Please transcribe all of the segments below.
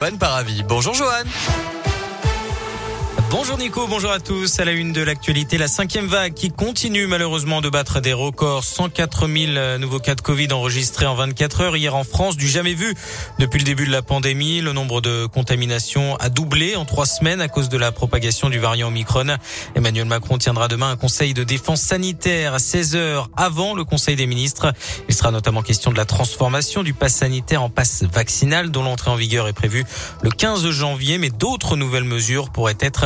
Bonne Paravi. Bonjour Johan. Bonjour Nico, bonjour à tous. À la une de l'actualité, la cinquième vague qui continue malheureusement de battre des records. 104 000 nouveaux cas de Covid enregistrés en 24 heures hier en France, du jamais vu depuis le début de la pandémie. Le nombre de contaminations a doublé en trois semaines à cause de la propagation du variant Omicron. Emmanuel Macron tiendra demain un conseil de défense sanitaire à 16 heures avant le conseil des ministres. Il sera notamment question de la transformation du pass sanitaire en passe vaccinal dont l'entrée en vigueur est prévue le 15 janvier, mais d'autres nouvelles mesures pourraient être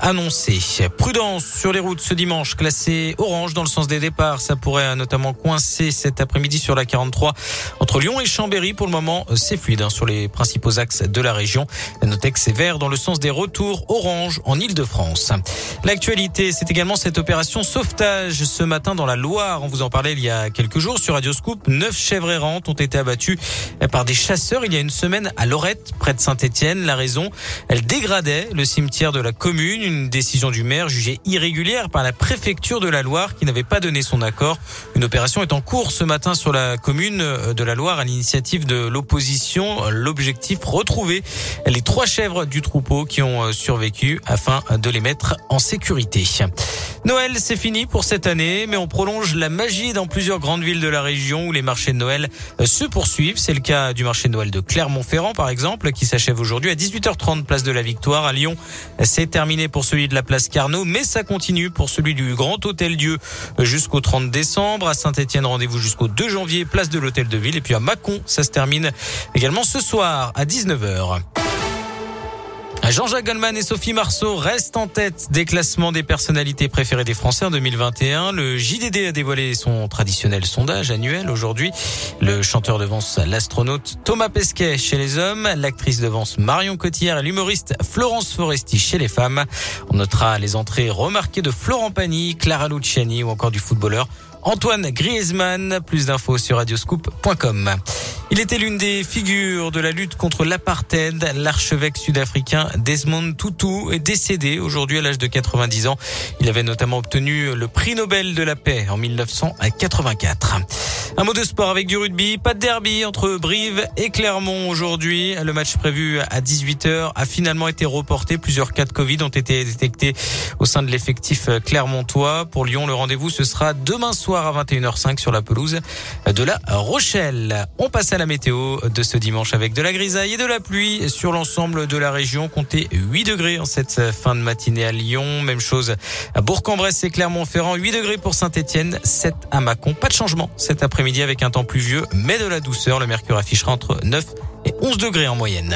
annoncé. Prudence sur les routes ce dimanche, classé orange dans le sens des départs. Ça pourrait notamment coincer cet après-midi sur la 43 entre Lyon et Chambéry. Pour le moment, c'est fluide hein, sur les principaux axes de la région. Notez que c'est vert dans le sens des retours orange en Ile-de-France. L'actualité, c'est également cette opération sauvetage ce matin dans la Loire. On vous en parlait il y a quelques jours sur Radio Scoop. Neuf chèvres errantes ont été abattues par des chasseurs il y a une semaine à Lorette, près de Saint-Étienne. La raison, elles dégradaient le cimetière de la commune une décision du maire jugée irrégulière par la préfecture de la Loire qui n'avait pas donné son accord. Une opération est en cours ce matin sur la commune de la Loire à l'initiative de l'opposition. L'objectif, retrouver les trois chèvres du troupeau qui ont survécu afin de les mettre en sécurité. Noël, c'est fini pour cette année, mais on prolonge la magie dans plusieurs grandes villes de la région où les marchés de Noël se poursuivent. C'est le cas du marché de Noël de Clermont-Ferrand, par exemple, qui s'achève aujourd'hui à 18h30 place de la Victoire. À Lyon, c'est terminé pour celui de la place Carnot, mais ça continue pour celui du Grand Hôtel Dieu jusqu'au 30 décembre. À Saint-Etienne, rendez-vous jusqu'au 2 janvier, place de l'Hôtel de Ville. Et puis à Mâcon, ça se termine également ce soir à 19h. Jean-Jacques Goldman et Sophie Marceau restent en tête des classements des personnalités préférées des Français en 2021. Le JDD a dévoilé son traditionnel sondage annuel aujourd'hui. Le chanteur devance l'astronaute Thomas Pesquet chez les hommes, l'actrice devance Marion Cotillard et l'humoriste Florence Foresti chez les femmes. On notera les entrées remarquées de Florent Pagny, Clara Luciani ou encore du footballeur Antoine Griezmann. Plus d'infos sur radioscoop.com. Il était l'une des figures de la lutte contre l'apartheid. L'archevêque sud-africain Desmond Tutu est décédé aujourd'hui à l'âge de 90 ans. Il avait notamment obtenu le prix Nobel de la paix en 1984. Un mot de sport avec du rugby. Pas de derby entre Brive et Clermont aujourd'hui. Le match prévu à 18h a finalement été reporté. Plusieurs cas de Covid ont été détectés au sein de l'effectif clermontois. Pour Lyon, le rendez-vous ce sera demain soir à 21h05 sur la pelouse de la Rochelle. On passe à la météo de ce dimanche avec de la grisaille et de la pluie sur l'ensemble de la région. Comptez 8 degrés en cette fin de matinée à Lyon. Même chose à Bourg-en-Bresse et Clermont-Ferrand. 8 degrés pour Saint-Etienne, 7 à Mâcon. Pas de changement cet après-midi avec un temps pluvieux mais de la douceur. Le mercure affichera entre 9 et 11 degrés en moyenne.